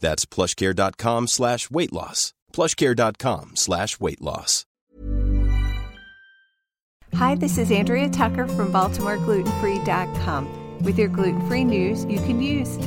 That's plushcare.com slash weight loss. plushcare.com slash weight loss. Hi, this is Andrea Tucker from BaltimoreGlutenFree.com with your gluten free news you can use.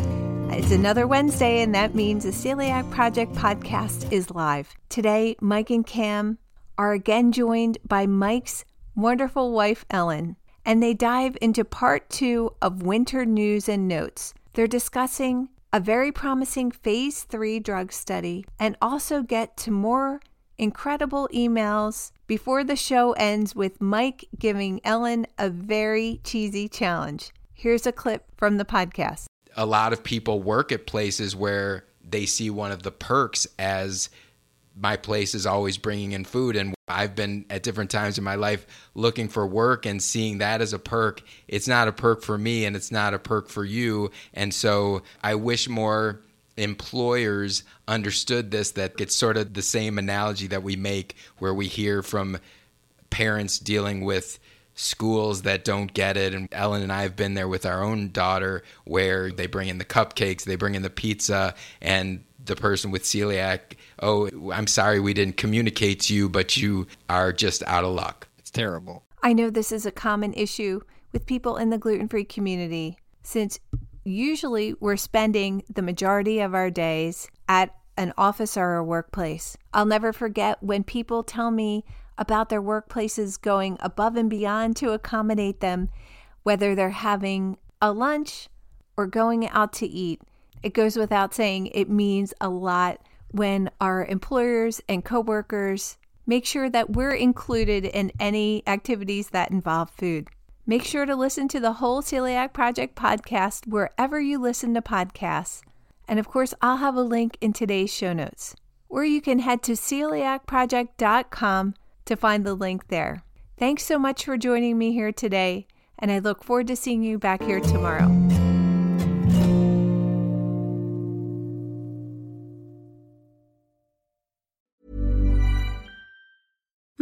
It's another Wednesday, and that means the Celiac Project podcast is live. Today, Mike and Cam are again joined by Mike's wonderful wife, Ellen, and they dive into part two of Winter News and Notes. They're discussing a very promising phase three drug study and also get to more incredible emails before the show ends with Mike giving Ellen a very cheesy challenge. Here's a clip from the podcast. a lot of people work at places where they see one of the perks as my place is always bringing in food and I've been at different times in my life looking for work and seeing that as a perk. It's not a perk for me and it's not a perk for you. And so I wish more employers understood this that it's sort of the same analogy that we make where we hear from parents dealing with schools that don't get it and Ellen and I have been there with our own daughter where they bring in the cupcakes, they bring in the pizza and the person with celiac, "Oh, I'm sorry we didn't communicate to you, but you are just out of luck." It's terrible. I know this is a common issue with people in the gluten free community since usually we're spending the majority of our days at an office or a workplace. I'll never forget when people tell me about their workplaces going above and beyond to accommodate them, whether they're having a lunch or going out to eat. It goes without saying, it means a lot when our employers and coworkers make sure that we're included in any activities that involve food. Make sure to listen to the whole Celiac Project podcast wherever you listen to podcasts. And of course, I'll have a link in today's show notes. Or you can head to celiacproject.com to find the link there. Thanks so much for joining me here today, and I look forward to seeing you back here tomorrow.